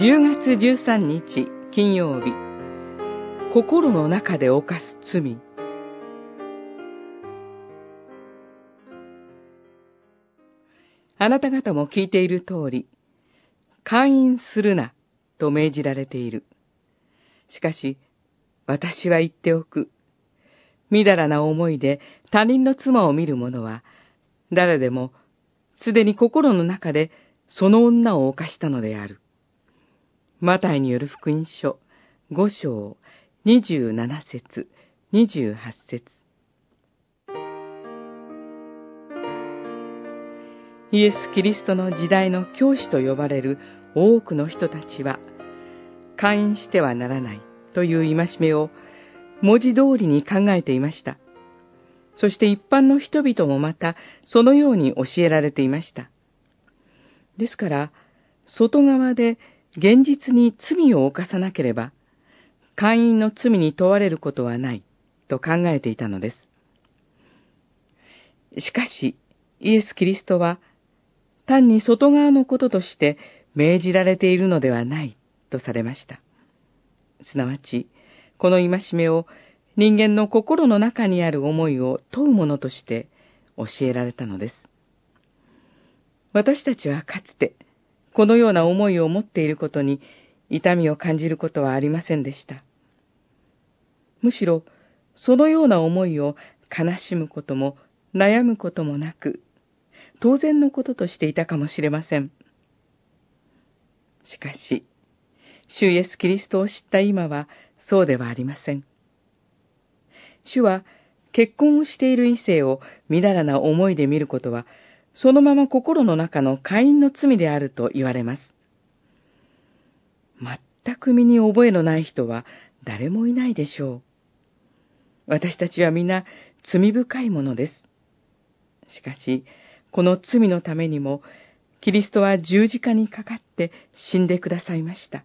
10月13日金曜日心の中で犯す罪あなた方も聞いている通り、会員するなと命じられている。しかし、私は言っておく。みだらな思いで他人の妻を見る者は、誰でもすでに心の中でその女を犯したのである。マタイによる福音書5章27節28節イエス・キリストの時代の教師と呼ばれる多くの人たちは、会員してはならないという戒めを文字通りに考えていました。そして一般の人々もまたそのように教えられていました。ですから、外側で現実に罪を犯さなければ、会員の罪に問われることはないと考えていたのです。しかし、イエス・キリストは、単に外側のこととして命じられているのではないとされました。すなわち、この戒めを人間の心の中にある思いを問うものとして教えられたのです。私たちはかつて、このような思いを持っていることに痛みを感じることはありませんでした。むしろ、そのような思いを悲しむことも悩むこともなく、当然のこととしていたかもしれません。しかし、主イエス・キリストを知った今はそうではありません。主は結婚をしている異性をみだらな思いで見ることは、そのまま心の中の会員の罪であると言われます。全く身に覚えのない人は誰もいないでしょう。私たちは皆罪深いものです。しかし、この罪のためにも、キリストは十字架にかかって死んでくださいました。